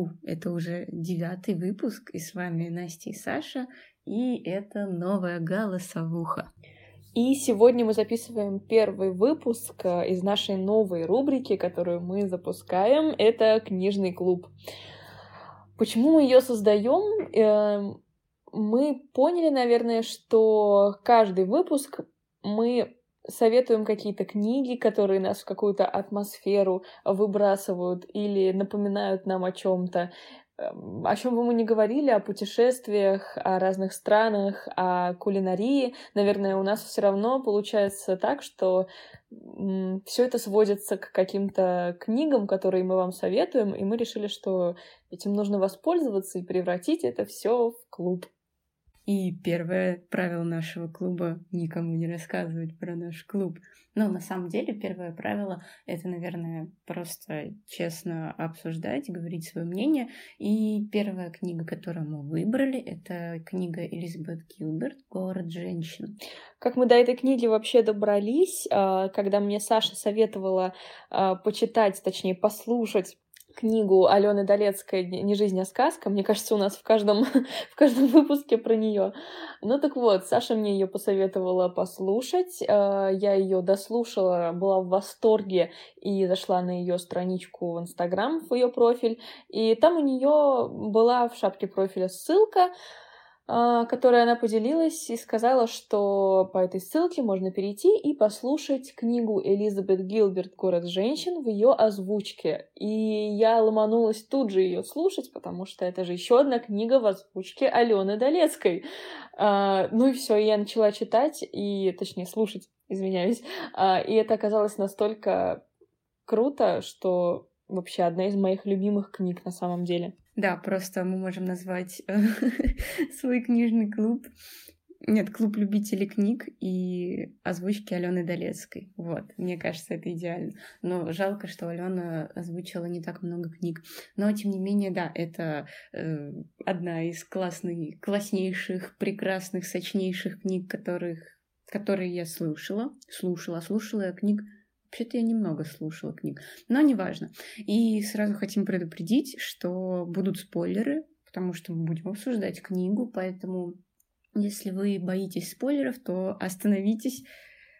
Шоу. Это уже девятый выпуск, и с вами Настя и Саша, и это новая голосовуха. И сегодня мы записываем первый выпуск э, из нашей новой рубрики, которую мы запускаем. Это книжный клуб. Почему мы ее создаем? Эм, мы поняли, наверное, что каждый выпуск мы советуем какие-то книги, которые нас в какую-то атмосферу выбрасывают или напоминают нам о чем-то. Эм, о чем бы мы ни говорили, о путешествиях, о разных странах, о кулинарии, наверное, у нас все равно получается так, что все это сводится к каким-то книгам, которые мы вам советуем, и мы решили, что этим нужно воспользоваться и превратить это все в клуб. И первое правило нашего клуба — никому не рассказывать про наш клуб. Но на самом деле первое правило — это, наверное, просто честно обсуждать, говорить свое мнение. И первая книга, которую мы выбрали, это книга Элизабет Гилберт «Город женщин». Как мы до этой книги вообще добрались, а, когда мне Саша советовала а, почитать, точнее, послушать книгу Алены Долецкой «Не жизнь, а сказка». Мне кажется, у нас в каждом, в каждом выпуске про нее. Ну так вот, Саша мне ее посоветовала послушать. Э, я ее дослушала, была в восторге и зашла на ее страничку в Инстаграм, в ее профиль. И там у нее была в шапке профиля ссылка которой она поделилась и сказала, что по этой ссылке можно перейти и послушать книгу Элизабет Гилберт «Город женщин» в ее озвучке. И я ломанулась тут же ее слушать, потому что это же еще одна книга в озвучке Алены Долецкой. А, ну и все, я начала читать, и точнее слушать, извиняюсь. А, и это оказалось настолько круто, что вообще одна из моих любимых книг на самом деле. Да, просто мы можем назвать э, свой книжный клуб. Нет, клуб любителей книг и озвучки Алены Долецкой. Вот, мне кажется, это идеально. Но жалко, что Алена озвучила не так много книг. Но, тем не менее, да, это э, одна из классных, класснейших, прекрасных, сочнейших книг, которых, которые я слушала. Слушала, слушала книг Вообще-то я немного слушала книг, но неважно. И сразу хотим предупредить, что будут спойлеры, потому что мы будем обсуждать книгу, поэтому если вы боитесь спойлеров, то остановитесь,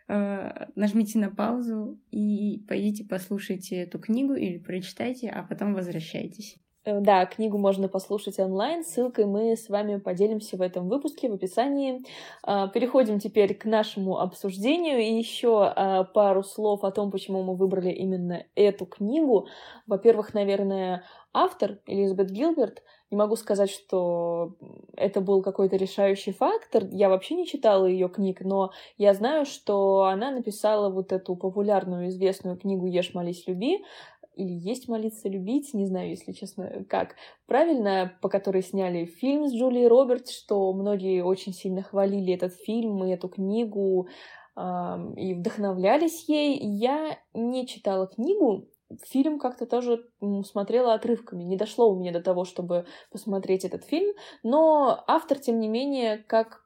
э, нажмите на паузу и пойдите послушайте эту книгу или прочитайте, а потом возвращайтесь. Э, да, книгу можно послушать онлайн, ссылкой мы с вами поделимся в этом выпуске, в описании. А, переходим теперь к нашему обсуждению и еще а, пару слов о том, почему мы выбрали именно эту книгу. Во-первых, наверное, автор Элизабет Гилберт, не могу сказать, что это был какой-то решающий фактор. Я вообще не читала ее книг, но я знаю, что она написала вот эту популярную известную книгу «Ешь, молись, люби», или есть молиться, любить, не знаю, если честно, как правильно, по которой сняли фильм с Джулией Робертс, что многие очень сильно хвалили этот фильм и эту книгу э, и вдохновлялись ей. Я не читала книгу, фильм как-то тоже смотрела отрывками. Не дошло у меня до того, чтобы посмотреть этот фильм, но автор, тем не менее, как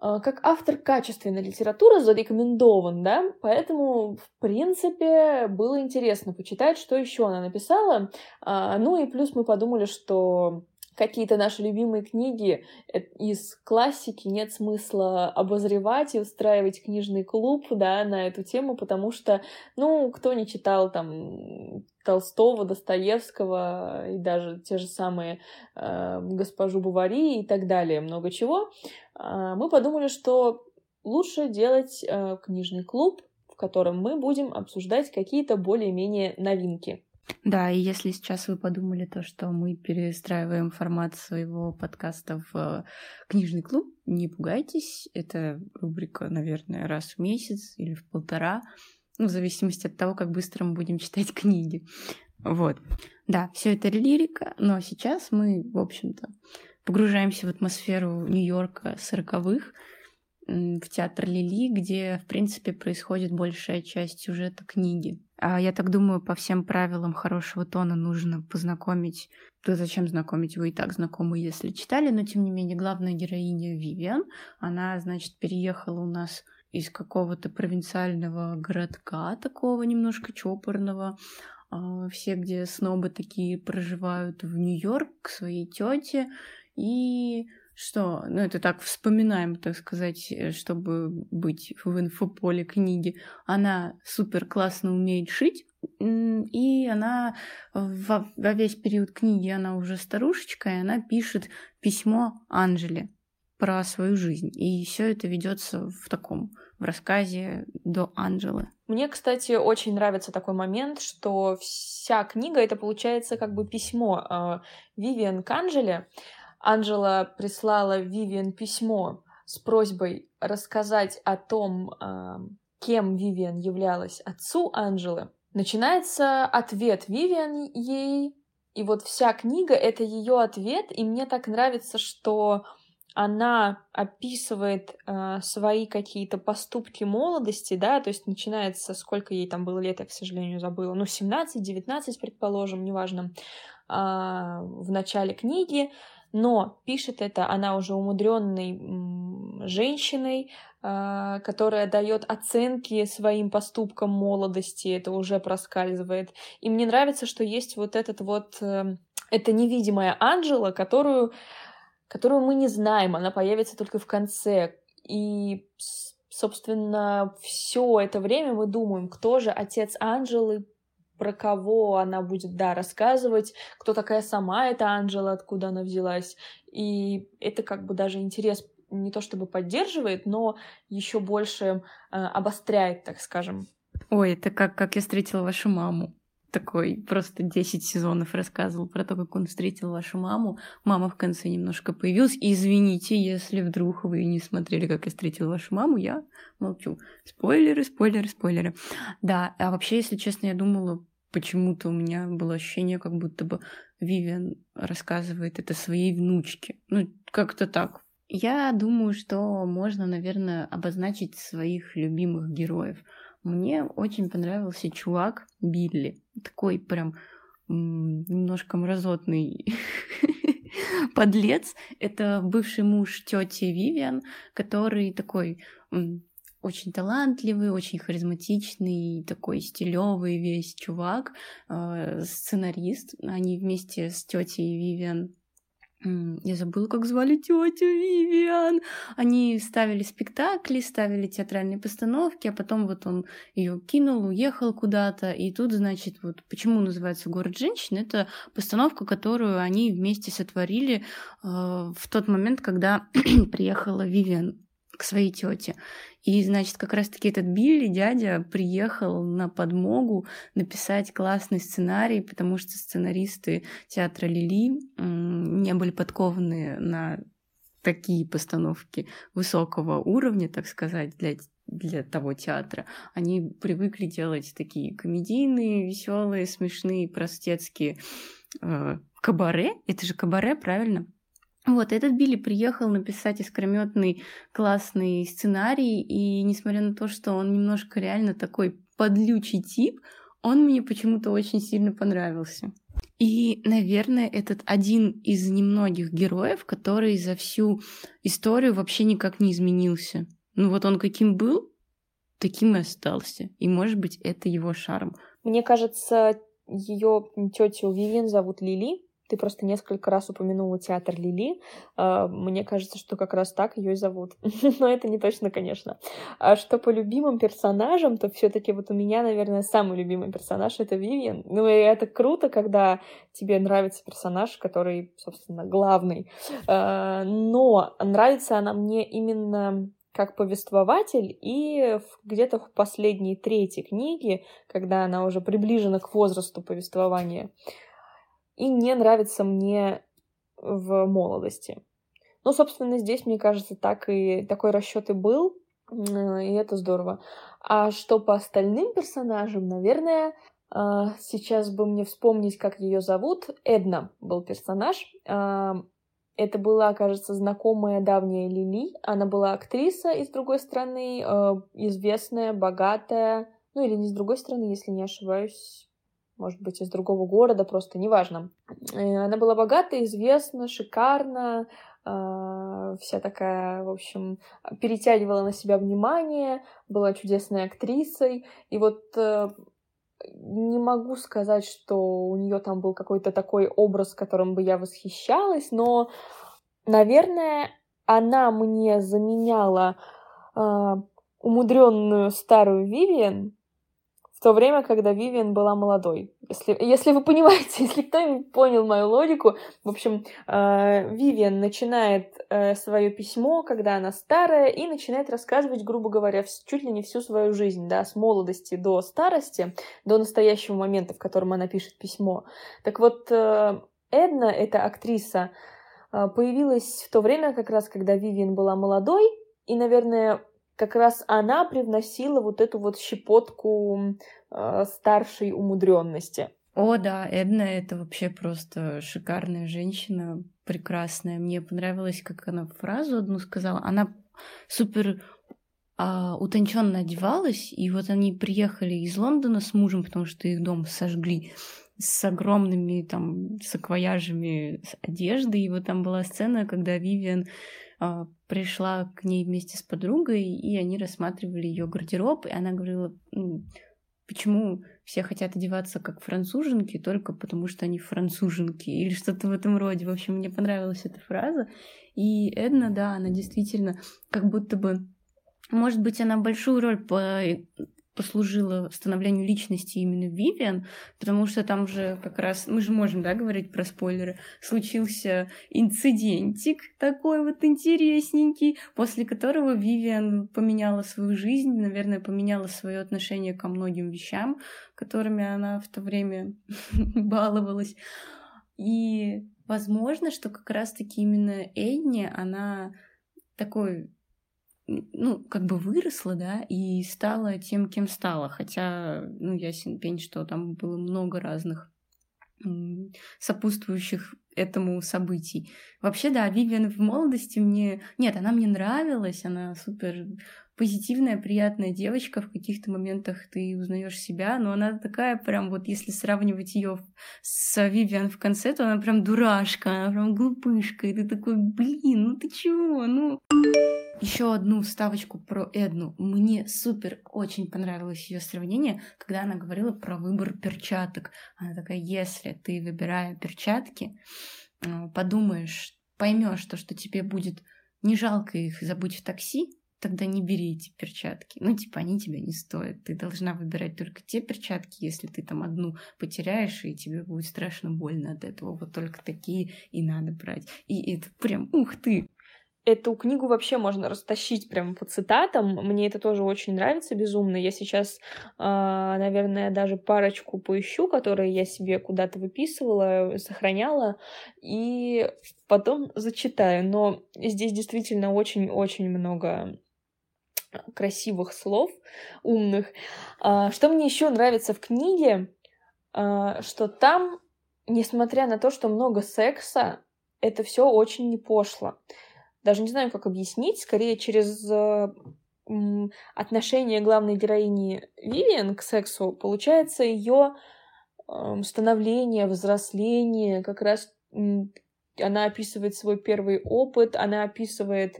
как автор качественной литературы зарекомендован, да, поэтому, в принципе, было интересно почитать, что еще она написала. А, ну и плюс мы подумали, что какие-то наши любимые книги э, из классики нет смысла обозревать и устраивать книжный клуб, да, на эту тему, потому что, ну, кто не читал там Толстого, Достоевского и даже те же самые э, госпожу Бувари и так далее, много чего, э, мы подумали, что лучше делать э, книжный клуб, в котором мы будем обсуждать какие-то более-менее новинки. Да, и если сейчас вы подумали то, что мы перестраиваем формат своего подкаста в э, книжный клуб, не пугайтесь. Это рубрика, наверное, раз в месяц или в полтора, ну, в зависимости от того, как быстро мы будем читать книги. Вот. Да, все это лирика, но сейчас мы, в общем-то, погружаемся в атмосферу Нью-Йорка сороковых, в театр Лили, где, в принципе, происходит большая часть сюжета книги. А я так думаю, по всем правилам хорошего тона нужно познакомить. То зачем знакомить? Вы и так знакомы, если читали, но тем не менее главная героиня Вивиан, она, значит, переехала у нас из какого-то провинциального городка, такого немножко чопорного, а, все, где снобы такие проживают в Нью-Йорк к своей тете. И что, ну это так вспоминаем, так сказать, э, чтобы быть в инфополе книги. Она супер классно умеет шить, и она во, во весь период книги, она уже старушечка, и она пишет письмо Анжеле про свою жизнь. И все это ведется в таком, в рассказе до Анжелы. Мне, кстати, очень нравится такой момент, что вся книга это получается как бы письмо э, Вивиан к Анжеле. Анжела прислала Вивиан письмо с просьбой рассказать о том, э, кем Вивиан являлась отцу Анжелы. Начинается ответ Вивиан ей, и вот вся книга — это ее ответ, и мне так нравится, что она описывает э, свои какие-то поступки молодости, да, то есть начинается, сколько ей там было лет, я, к сожалению, забыла, ну, 17-19, предположим, неважно, э, в начале книги, но пишет это она уже умудренной женщиной, э, которая дает оценки своим поступкам молодости, это уже проскальзывает. И мне нравится, что есть вот этот вот, э, эта невидимая Анжела, которую которую мы не знаем, она появится только в конце. И, собственно, все это время мы думаем, кто же отец Анжелы, про кого она будет, да, рассказывать, кто такая сама эта Анжела, откуда она взялась. И это как бы даже интерес не то чтобы поддерживает, но еще больше э, обостряет, так скажем. Ой, это как, как я встретила вашу маму такой просто 10 сезонов рассказывал про то, как он встретил вашу маму. Мама в конце немножко появилась. И извините, если вдруг вы не смотрели, как я встретила вашу маму, я молчу. Спойлеры, спойлеры, спойлеры. Да, а вообще, если честно, я думала, почему-то у меня было ощущение, как будто бы Вивиан рассказывает это своей внучке. Ну, как-то так. Я думаю, что можно, наверное, обозначить своих любимых героев — мне очень понравился чувак Билли. Такой прям немножко мразотный подлец. Это бывший муж тети Вивиан, который такой очень талантливый, очень харизматичный, такой стилевый весь чувак, э, сценарист. Они вместе с тетей Вивиан я забыла, как звали тетю Вивиан. Они ставили спектакли, ставили театральные постановки, а потом вот он ее кинул, уехал куда-то. И тут, значит, вот почему называется город женщин? Это постановка, которую они вместе сотворили э, в тот момент, когда приехала Вивиан к своей тете. И, значит, как раз-таки этот Билли, дядя, приехал на подмогу написать классный сценарий, потому что сценаристы театра Лили не были подкованы на такие постановки высокого уровня, так сказать, для для того театра. Они привыкли делать такие комедийные, веселые, смешные, простецкие э, кабаре. Это же кабаре, правильно? Вот, этот Билли приехал написать искрометный классный сценарий, и несмотря на то, что он немножко реально такой подлючий тип, он мне почему-то очень сильно понравился. И, наверное, этот один из немногих героев, который за всю историю вообще никак не изменился. Ну вот он каким был, таким и остался. И, может быть, это его шарм. Мне кажется, ее тетю Вивиан зовут Лили, ты просто несколько раз упомянула театр Лили. А, мне кажется, что как раз так ее и зовут. Но это не точно, конечно. А что по любимым персонажам, то все-таки вот у меня, наверное, самый любимый персонаж это Вивиан. Ну и это круто, когда тебе нравится персонаж, который, собственно, главный. А, но нравится она мне именно как повествователь, и где-то в последней трети книги, когда она уже приближена к возрасту повествования, и не нравится мне в молодости. Ну, собственно, здесь, мне кажется, так и такой расчет и был, и это здорово. А что по остальным персонажам, наверное, а, сейчас бы мне вспомнить, как ее зовут. Эдна был персонаж. А, это была, кажется, знакомая давняя Лили. Она была актриса, и с другой стороны, а, известная, богатая. Ну, или не с другой стороны, если не ошибаюсь, может быть, из другого города, просто неважно. Э, она была богата, известна, шикарна, а, вся такая, в общем, перетягивала на себя внимание, была чудесной актрисой. И вот э, не могу сказать, что у нее там был какой-то такой образ, которым бы я восхищалась, но, наверное, она мне заменяла э, умудренную старую Вивиан, в то время, когда Вивиан была молодой. Если, если вы понимаете, если кто-нибудь понял мою логику, в общем, э, Вивиан начинает э, свое письмо, когда она старая, и начинает рассказывать, грубо говоря, чуть ли не всю свою жизнь, да, с молодости до старости, до настоящего момента, в котором она пишет письмо. Так вот, э, Эдна, эта актриса, э, появилась в то время, как раз, когда Вивиан была молодой, и, наверное, как раз она привносила вот эту вот щепотку э, старшей умудренности. О, да, Эдна это вообще просто шикарная женщина, прекрасная. Мне понравилось, как она фразу одну сказала. Она супер а, утонченно одевалась, и вот они приехали из Лондона с мужем, потому что их дом сожгли с огромными там саквояжами одежды, и вот там была сцена, когда Вивиан а, пришла к ней вместе с подругой, и они рассматривали ее гардероб, и она говорила, почему все хотят одеваться как француженки только потому, что они француженки или что-то в этом роде. В общем, мне понравилась эта фраза. И Эдна, да, она действительно как будто бы может быть, она большую роль по послужило становлению личности именно Вивиан, потому что там же как раз, мы же можем, да, говорить про спойлеры, случился инцидентик такой вот интересненький, после которого Вивиан поменяла свою жизнь, наверное, поменяла свое отношение ко многим вещам, которыми она в то время баловалась. И возможно, что как раз-таки именно Эдни, она такой ну, как бы выросла, да, и стала тем, кем стала. Хотя, ну, ясен пень, что там было много разных сопутствующих этому событий. Вообще, да, Вивиан в молодости мне... Нет, она мне нравилась, она супер позитивная, приятная девочка. В каких-то моментах ты узнаешь себя, но она такая прям вот, если сравнивать ее с Вивиан в конце, то она прям дурашка, она прям глупышка, и ты такой, блин, ну ты чего, ну... Еще одну вставочку про Эдну. Мне супер очень понравилось ее сравнение, когда она говорила про выбор перчаток. Она такая, если ты, выбирая перчатки, э, подумаешь, поймешь то, что тебе будет не жалко их забыть в такси, тогда не бери эти перчатки. Ну, типа, они тебя не стоят. Ты должна выбирать только те перчатки, если ты там одну потеряешь, и тебе будет страшно больно от этого. Вот только такие и надо брать. И это прям, ух ты! Эту книгу вообще можно растащить прямо по цитатам. Мне это тоже очень нравится безумно. Я сейчас, а, наверное, даже парочку поищу, которые я себе куда-то выписывала, сохраняла, и потом зачитаю. Но здесь действительно очень-очень много красивых слов, умных. А, что мне еще нравится в книге, а, что там, несмотря на то, что много секса, это все очень не пошло даже не знаю, как объяснить, скорее через э, отношение главной героини Вивиан к сексу, получается ее э, становление, взросление, как раз она описывает свой первый опыт, она описывает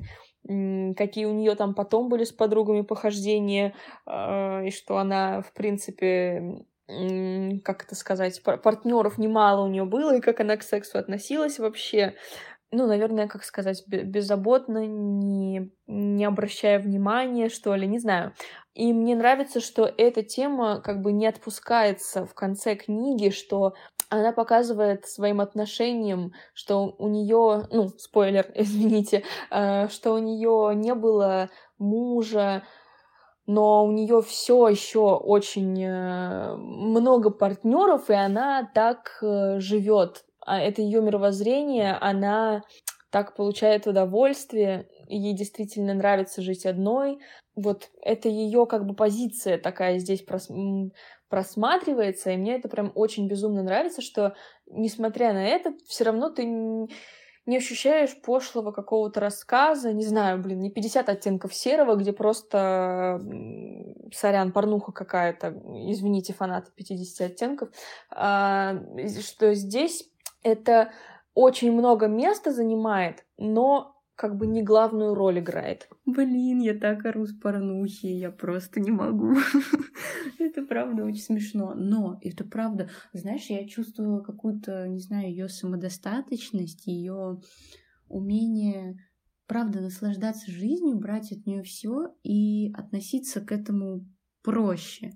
какие у нее там потом были с подругами похождения, э, и что она, в принципе, как это сказать, партнеров немало у нее было, и как она к сексу относилась вообще ну, наверное, как сказать, беззаботно, не, не обращая внимания, что ли, не знаю. И мне нравится, что эта тема как бы не отпускается в конце книги, что она показывает своим отношениям, что у нее, ну, спойлер, извините, э, что у нее не было мужа, но у нее все еще очень э, много партнеров, и она так э, живет а это ее мировоззрение, она так получает удовольствие, ей действительно нравится жить одной. Вот это ее как бы позиция такая здесь прос... просматривается, и мне это прям очень безумно нравится, что несмотря на это, все равно ты не ощущаешь пошлого какого-то рассказа, не знаю, блин, не 50 оттенков серого, где просто, сорян, порнуха какая-то, извините, фанаты 50 оттенков, а, что здесь это очень много места занимает, но как бы не главную роль играет. Блин, я так ору с порнухи, я просто не могу. это правда очень смешно. Но это правда, знаешь, я чувствую какую-то, не знаю, ее самодостаточность, ее умение правда наслаждаться жизнью, брать от нее все и относиться к этому проще.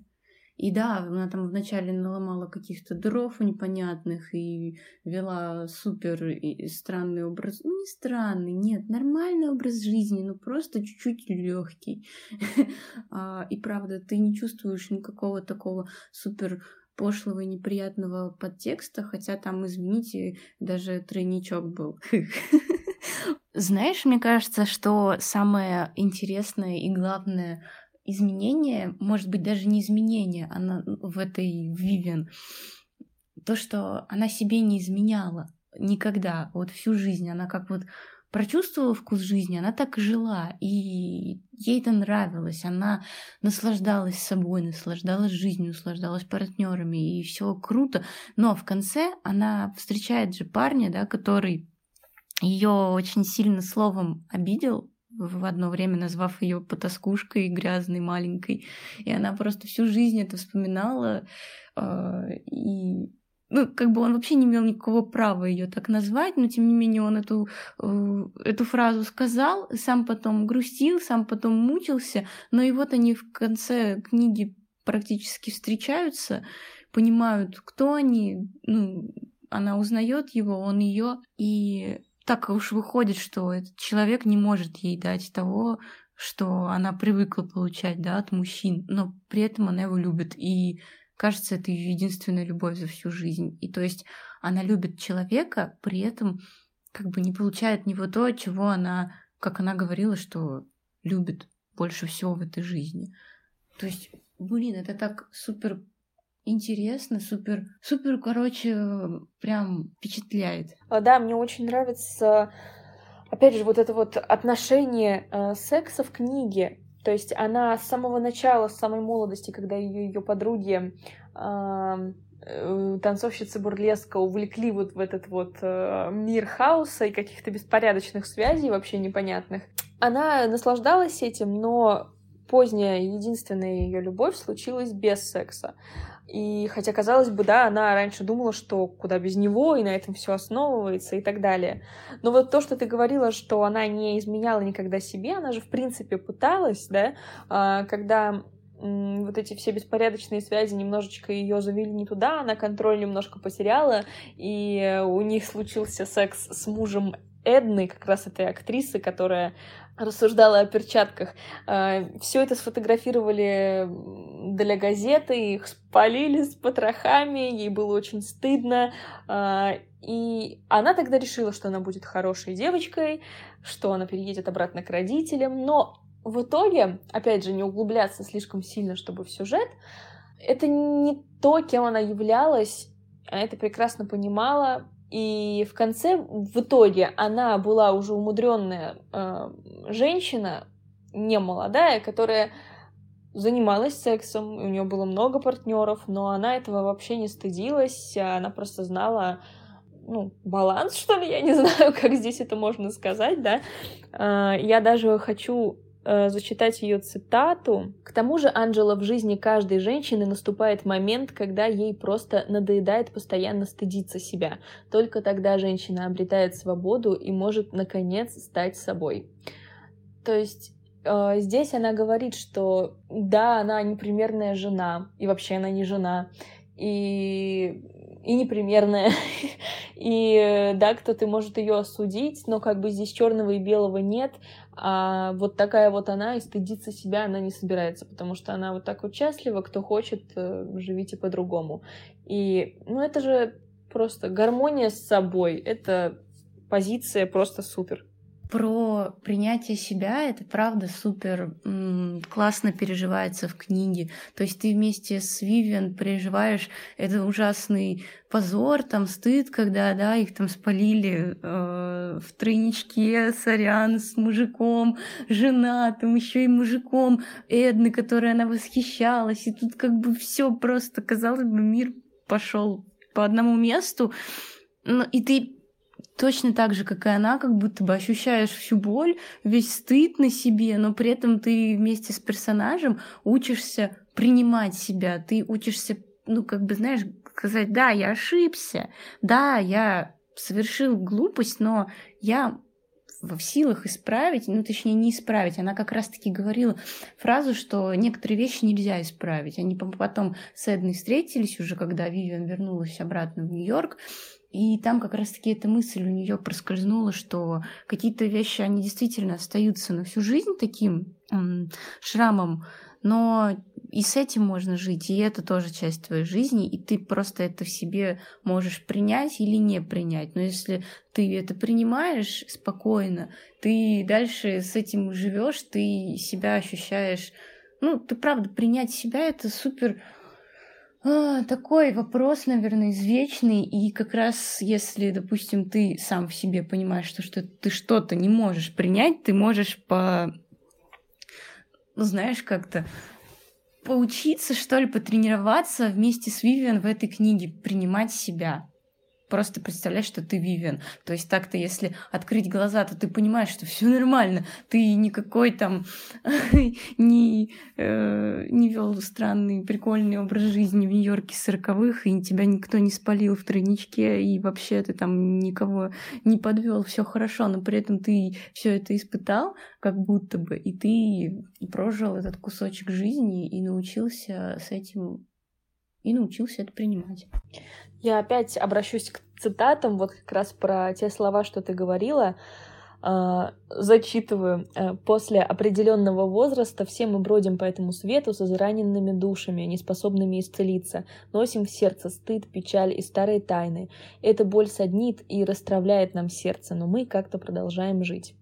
И да, она там вначале наломала каких-то дров непонятных и вела супер и странный образ. Ну, не странный, нет, нормальный образ жизни, но просто чуть-чуть легкий. А, и правда, ты не чувствуешь никакого такого супер пошлого и неприятного подтекста, хотя там, извините, даже тройничок был. Знаешь, мне кажется, что самое интересное и главное изменение, может быть, даже не изменение она в этой Вивен, то, что она себе не изменяла никогда, вот всю жизнь. Она как вот прочувствовала вкус жизни, она так и жила, и ей это нравилось, она наслаждалась собой, наслаждалась жизнью, наслаждалась партнерами, и все круто. Но в конце она встречает же парня, да, который ее очень сильно словом обидел, в одно время назвав ее потаскушкой грязной маленькой. И она просто всю жизнь это вспоминала. Э, и ну, как бы он вообще не имел никакого права ее так назвать, но тем не менее он эту, э, эту фразу сказал, сам потом грустил, сам потом мучился, но и вот они в конце книги практически встречаются, понимают, кто они, ну, она узнает его, он ее, и так уж выходит, что этот человек не может ей дать того, что она привыкла получать, да, от мужчин, но при этом она его любит, и кажется, это ее единственная любовь за всю жизнь. И то есть она любит человека, при этом как бы не получает от него то, чего она, как она говорила, что любит больше всего в этой жизни. То есть, блин, это так супер интересно, супер, супер, короче, прям впечатляет. А, да, мне очень нравится, опять же, вот это вот отношение э, секса в книге. То есть она с самого начала, с самой молодости, когда ее ее подруги э, танцовщицы бурлеска увлекли вот в этот вот э, мир хаоса и каких-то беспорядочных связей вообще непонятных. Она наслаждалась этим, но поздняя единственная ее любовь случилась без секса. И хотя, казалось бы, да, она раньше думала, что куда без него, и на этом все основывается и так далее. Но вот то, что ты говорила, что она не изменяла никогда себе, она же, в принципе, пыталась, да, а, когда вот эти все беспорядочные связи немножечко ее завели не туда, она контроль немножко потеряла, и у них случился секс с мужем Эдны, как раз этой актрисы, которая рассуждала о перчатках. А, Все это сфотографировали для газеты, их спалили с потрохами, ей было очень стыдно. А, и она тогда решила, что она будет хорошей девочкой, что она переедет обратно к родителям. Но в итоге, опять же, не углубляться слишком сильно, чтобы в сюжет, это не то, кем она являлась, она это прекрасно понимала, и в конце, в итоге, она была уже умудренная э, женщина, не молодая, которая занималась сексом, у нее было много партнеров, но она этого вообще не стыдилась, она просто знала, ну, баланс, что ли, я не знаю, как здесь это можно сказать, да. Э, я даже хочу э, зачитать ее цитату. К тому же, Анджела, в жизни каждой женщины наступает момент, когда ей просто надоедает постоянно стыдиться себя. Только тогда женщина обретает свободу и может, наконец, стать собой. То есть э, здесь она говорит, что да, она непримерная жена, и вообще она не жена, и и непримерная. и да, кто-то может ее осудить, но как бы здесь черного и белого нет. А вот такая вот она, и стыдиться себя она не собирается, потому что она вот так вот счастлива, кто хочет, э, живите по-другому. И, ну, это же просто гармония с собой, это позиция просто супер про принятие себя, это правда супер классно переживается в книге. То есть ты вместе с Вивиан переживаешь этот ужасный позор, там стыд, когда да, их там спалили э, в тройничке, сорян, с мужиком, женатым, еще и мужиком Эдны, которой она восхищалась. И тут как бы все просто, казалось бы, мир пошел по одному месту. Ну, и ты точно так же, как и она, как будто бы ощущаешь всю боль, весь стыд на себе, но при этом ты вместе с персонажем учишься принимать себя, ты учишься, ну, как бы, знаешь, сказать, да, я ошибся, да, я совершил глупость, но я в силах исправить, ну, точнее, не исправить. Она как раз-таки говорила фразу, что некоторые вещи нельзя исправить. Они потом с Эдной встретились уже, когда Вивиан вернулась обратно в Нью-Йорк, и там как раз-таки эта мысль у нее проскользнула, что какие-то вещи, они действительно остаются на всю жизнь таким шрамом, но и с этим можно жить, и это тоже часть твоей жизни, и ты просто это в себе можешь принять или не принять. Но если ты это принимаешь спокойно, ты дальше с этим живешь, ты себя ощущаешь, ну, ты правда принять себя это супер а, такой вопрос, наверное, извечный, и как раз если, допустим, ты сам в себе понимаешь, что, что ты что-то не можешь принять, ты можешь по ну, знаешь, как-то поучиться, что ли, потренироваться вместе с Вивиан в этой книге, принимать себя просто представляешь, что ты Вивиан. То есть так-то, если открыть глаза, то ты понимаешь, что все нормально. Ты никакой там не, э, не вел странный, прикольный образ жизни в Нью-Йорке сороковых, и тебя никто не спалил в тройничке, и вообще ты там никого не подвел, все хорошо, но при этом ты все это испытал, как будто бы, и ты прожил этот кусочек жизни и научился с этим и научился это принимать. Я опять обращусь к цитатам, вот как раз про те слова, что ты говорила. Uh, зачитываю. Uh, После определенного возраста все мы бродим по этому свету с израненными душами, неспособными исцелиться. Носим в сердце стыд, печаль и старые тайны. Эта боль соднит и расстравляет нам сердце, но мы как-то продолжаем жить.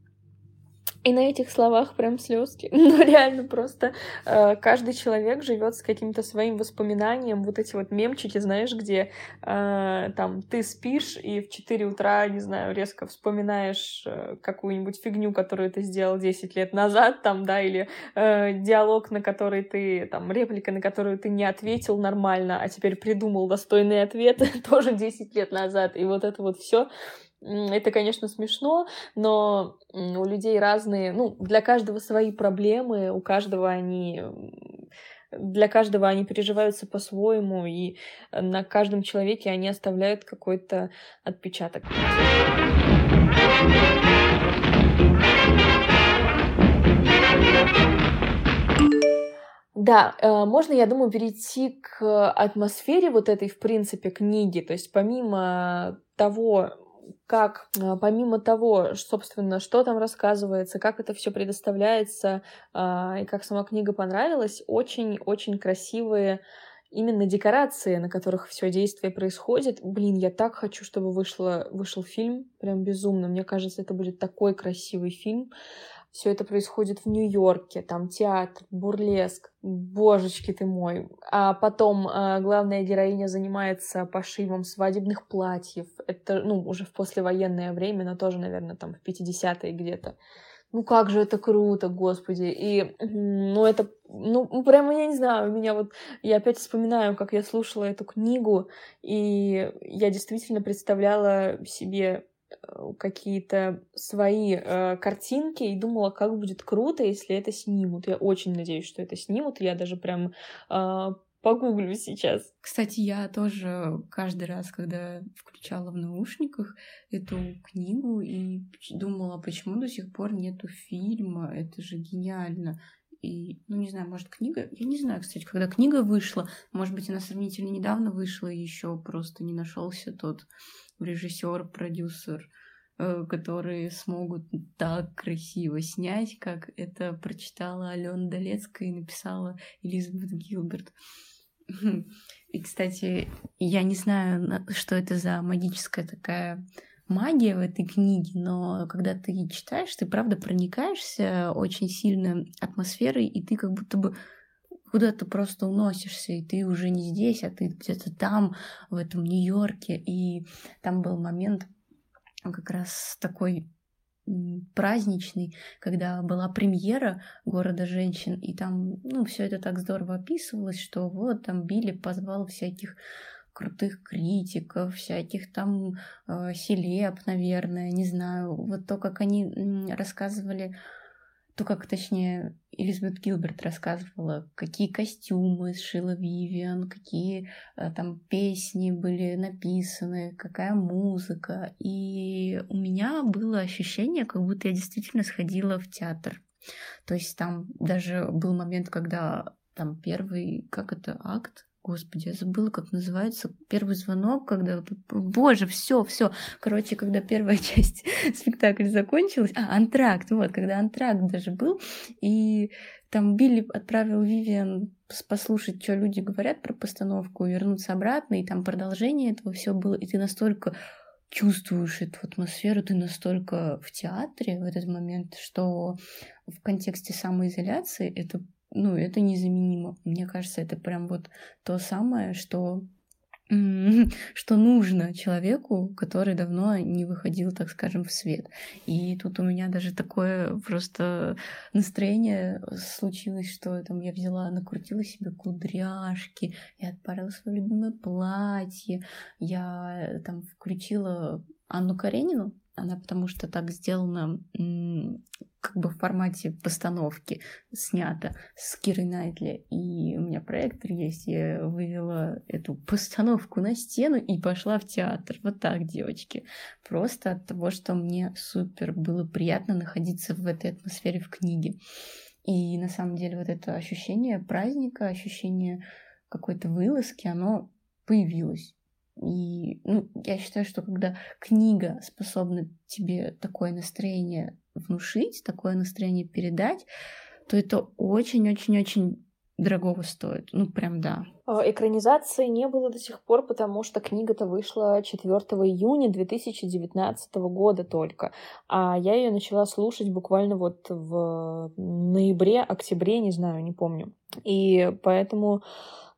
И на этих словах прям слезки. Ну, реально просто э, каждый человек живет с каким-то своим воспоминанием. Вот эти вот мемчики, знаешь, где э, там ты спишь и в 4 утра, не знаю, резко вспоминаешь э, какую-нибудь фигню, которую ты сделал 10 лет назад, там, да, или э, диалог, на который ты, там, реплика, на которую ты не ответил нормально, а теперь придумал достойный ответ тоже 10 лет назад. И вот это вот все это, конечно, смешно, но у людей разные, ну, для каждого свои проблемы, у каждого они для каждого они переживаются по-своему, и на каждом человеке они оставляют какой-то отпечаток. Да, э, можно, я думаю, перейти к атмосфере вот этой, в принципе, книги. То есть помимо того, как а, помимо того, собственно, что там рассказывается, как это все предоставляется, а, и как сама книга понравилась, очень-очень красивые именно декорации, на которых все действие происходит. Блин, я так хочу, чтобы вышло, вышел фильм, прям безумно. Мне кажется, это будет такой красивый фильм. Все это происходит в Нью-Йорке, там театр, бурлеск, божечки ты мой. А потом э, главная героиня занимается пошивом свадебных платьев. Это, ну, уже в послевоенное время, но тоже, наверное, там в 50-е где-то. Ну как же это круто, господи. И, ну это, ну прямо, я не знаю, у меня вот, я опять вспоминаю, как я слушала эту книгу, и я действительно представляла себе какие-то свои э, картинки и думала, как будет круто, если это снимут. Я очень надеюсь, что это снимут. Я даже прям э, погуглю сейчас. Кстати, я тоже каждый раз, когда включала в наушниках эту книгу и думала, почему до сих пор нету фильма, это же гениально. И, ну, не знаю, может, книга... Я не знаю, кстати, когда книга вышла, может быть, она сравнительно недавно вышла, и еще просто не нашелся тот режиссер, продюсер, э, которые смогут так красиво снять, как это прочитала Алена Долецкая и написала Элизабет Гилберт. И, кстати, я не знаю, что это за магическая такая магия в этой книге, но когда ты читаешь, ты правда проникаешься очень сильно атмосферой, и ты как будто бы куда-то просто уносишься, и ты уже не здесь, а ты где-то там, в этом Нью-Йорке. И там был момент как раз такой праздничный, когда была премьера города женщин, и там, ну, все это так здорово описывалось, что вот там Билли позвал всяких крутых критиков, всяких там э, селеб, наверное, не знаю. Вот то, как они рассказывали то, как, точнее, Элизабет Гилберт рассказывала, какие костюмы сшила Вивиан, какие э, там песни были написаны, какая музыка. И у меня было ощущение, как будто я действительно сходила в театр. То есть там даже был момент, когда там первый, как это, акт Господи, я забыла, как называется первый звонок, когда... Боже, все, все. Короче, когда первая часть спектакля закончилась... А, антракт, вот, когда антракт даже был, и там Билли отправил Вивиан послушать, что люди говорят про постановку, вернуться обратно, и там продолжение этого все было, и ты настолько чувствуешь эту атмосферу, ты настолько в театре в этот момент, что в контексте самоизоляции это ну, это незаменимо. Мне кажется, это прям вот то самое, что что нужно человеку, который давно не выходил, так скажем, в свет. И тут у меня даже такое просто настроение случилось, что там я взяла, накрутила себе кудряшки, я отпарила свое любимое платье, я там включила Анну Каренину, она потому что так сделана как бы в формате постановки снята с Кирой Найтли. И у меня проектор есть, я вывела эту постановку на стену и пошла в театр. Вот так, девочки. Просто от того, что мне супер было приятно находиться в этой атмосфере в книге. И на самом деле вот это ощущение праздника, ощущение какой-то вылазки, оно появилось. И ну, я считаю, что когда книга способна тебе такое настроение внушить, такое настроение передать, то это очень-очень-очень дорогого стоит. Ну, прям да. А, экранизации не было до сих пор, потому что книга-то вышла 4 июня 2019 года только. А я ее начала слушать буквально вот в ноябре, октябре, не знаю, не помню. И поэтому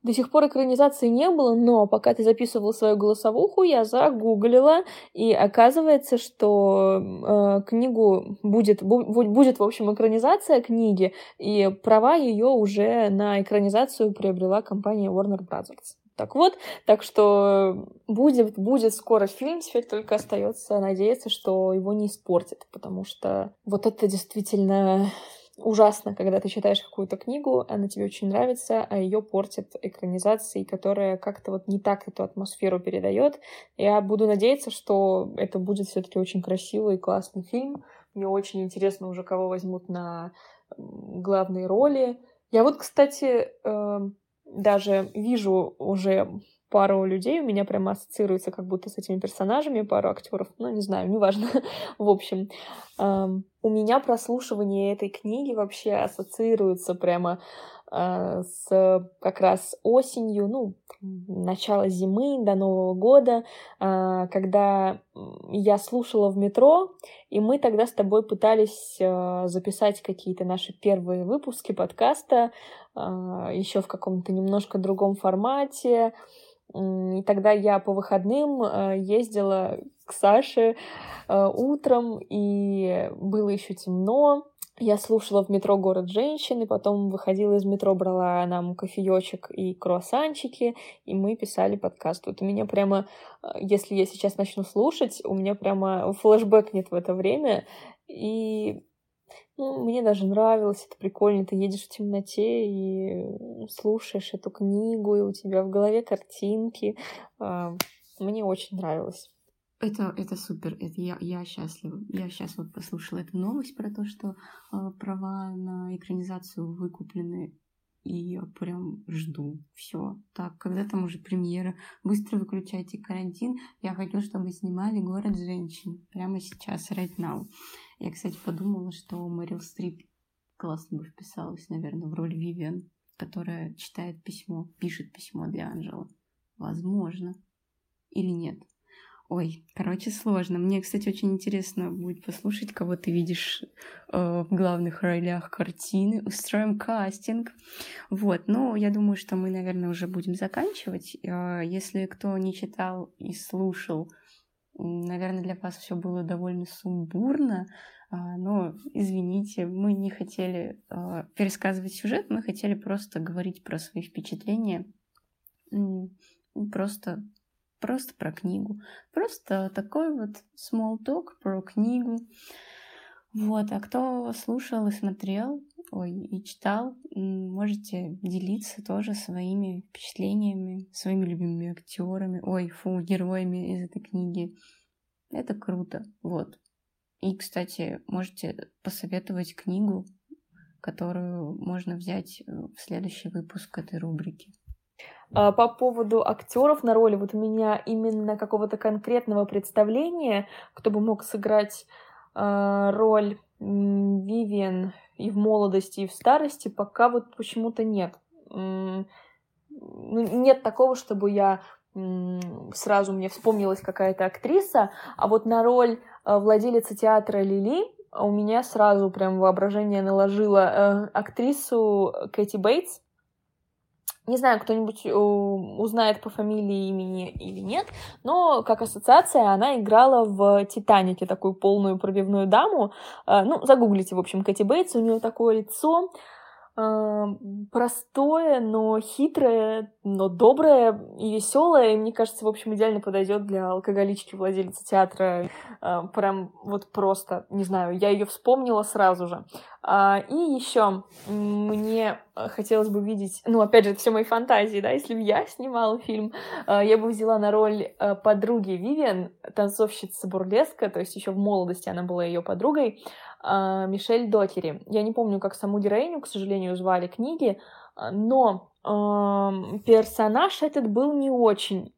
до сих пор экранизации не было, но пока ты записывал свою голосовуху, я загуглила, и оказывается, что э, книгу будет, бу- будет, в общем, экранизация книги, и права ее уже на экранизацию приобрела компания Warner Brothers. Так вот, так что будет, будет скоро фильм, теперь только остается надеяться, что его не испортят, потому что вот это действительно ужасно, когда ты читаешь какую-то книгу, она тебе очень нравится, а ее портит экранизацией, которая как-то вот не так эту атмосферу передает. Я буду надеяться, что это будет все-таки очень красивый и классный фильм. Мне очень интересно уже, кого возьмут на главные роли. Я вот, кстати, эм, даже вижу уже пару людей у меня прямо ассоциируется как будто с этими персонажами, пару актеров, ну, не знаю, неважно. в общем, у меня прослушивание этой книги вообще ассоциируется прямо с как раз осенью, ну, начало зимы до Нового года, э, когда я слушала в метро, и мы тогда с тобой пытались э, записать какие-то наши первые выпуски подкаста, еще в каком-то немножко другом формате, и тогда я по выходным ездила к Саше утром, и было еще темно. Я слушала в метро «Город женщин», и потом выходила из метро, брала нам кофеечек и круассанчики, и мы писали подкаст. Вот у меня прямо, э, если я сейчас начну слушать, у меня прямо флешбэк нет в это время, и ну, мне даже нравилось, это прикольно, ты едешь в темноте и слушаешь эту книгу, и у тебя в голове картинки. А, мне очень нравилось. Это, это супер, это я, я счастлива. Я сейчас вот послушала эту новость про то, что э, права на экранизацию выкуплены, и я прям жду. Все. Так, когда там уже премьера? Быстро выключайте карантин. Я хочу, чтобы снимали «Город женщин» прямо сейчас, right now. Я, кстати, подумала, что Мэрил Стрип классно бы вписалась, наверное, в роль Вивиан, которая читает письмо, пишет письмо для Анжела. Возможно. Или нет. Ой, короче, сложно. Мне, кстати, очень интересно будет послушать, кого ты видишь э, в главных ролях картины. Устроим кастинг. Вот, ну, я думаю, что мы, наверное, уже будем заканчивать. Э, если кто не читал и слушал, наверное, для вас все было довольно сумбурно. А, но извините, мы не хотели а, пересказывать сюжет, мы хотели просто говорить про свои впечатления просто, просто про книгу. Просто такой вот small talk про книгу. Вот, а кто слушал и смотрел, ой, и читал, можете делиться тоже своими впечатлениями, своими любимыми актерами, ой, фу, героями из этой книги. Это круто, вот. И, кстати, можете посоветовать книгу, которую можно взять э, в следующий выпуск этой рубрики. А, по поводу актеров на роли, вот у меня именно какого-то конкретного представления, кто бы мог сыграть э, роль Вивиан и в молодости, и в старости, пока вот почему-то нет. Ну, нет такого, чтобы я сразу мне вспомнилась какая-то актриса, а вот на роль э, владелицы театра Лили у меня сразу прям воображение наложило э, актрису Кэти Бейтс. Не знаю, кто-нибудь э, узнает по фамилии имени или нет, но как ассоциация она играла в «Титанике» такую полную пробивную даму. Ну, загуглите, в общем, Кэти Бейтс, у нее такое лицо, простое, но хитрое, но доброе и веселое. И мне кажется, в общем, идеально подойдет для алкоголички владельца театра. Прям вот просто, не знаю, я ее вспомнила сразу же. А, и еще мне хотелось бы видеть, ну, опять же, это все мои фантазии, да, если бы я снимала фильм, а, я бы взяла на роль подруги Вивиан, танцовщица бурлеска, то есть еще в молодости она была ее подругой, э, Мишель Дотери. Я не помню, как саму героиню, к сожалению, звали книги, а, но э, персонаж этот был не очень.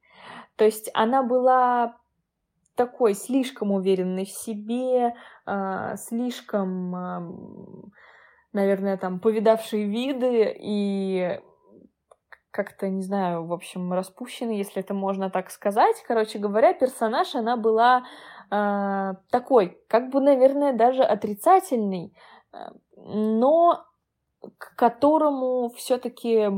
То есть она была такой слишком уверенной в себе, э, слишком, наверное, там повидавшие виды и как-то, не знаю, в общем, распущенной, если это можно так сказать. Короче говоря, персонаж, она была э, такой, как бы, наверное, даже отрицательный, э, но к которому все-таки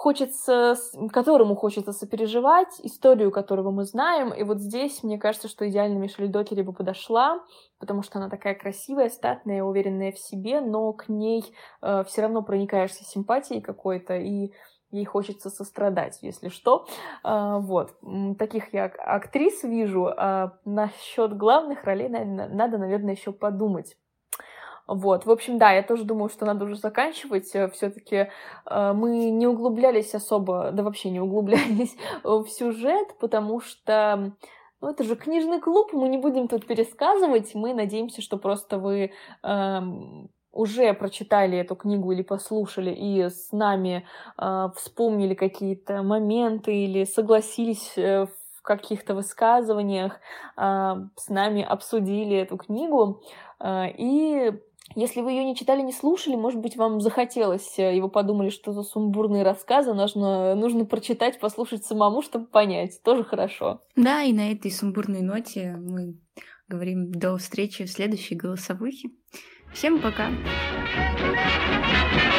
хочется, которому хочется сопереживать, историю которого мы знаем. И вот здесь, мне кажется, что идеально Мишель Дотери бы подошла, потому что она такая красивая, статная, уверенная в себе, но к ней э, все равно проникаешься симпатией какой-то, и ей хочется сострадать, если что. А, вот. Таких я актрис вижу. А насчет главных ролей надо, наверное, еще подумать. Вот, в общем, да, я тоже думаю, что надо уже заканчивать. Все-таки э, мы не углублялись особо, да вообще не углублялись в сюжет, потому что ну, это же книжный клуб, мы не будем тут пересказывать. Мы надеемся, что просто вы э, уже прочитали эту книгу или послушали и с нами э, вспомнили какие-то моменты или согласились э, в каких-то высказываниях, э, с нами обсудили эту книгу. Э, и если вы ее не читали, не слушали, может быть, вам захотелось, э, и вы подумали, что за сумбурные рассказы, нужно, нужно прочитать, послушать самому, чтобы понять. Тоже хорошо. Да, и на этой сумбурной ноте мы говорим до встречи в следующей голосовухе. Всем пока! Thank you.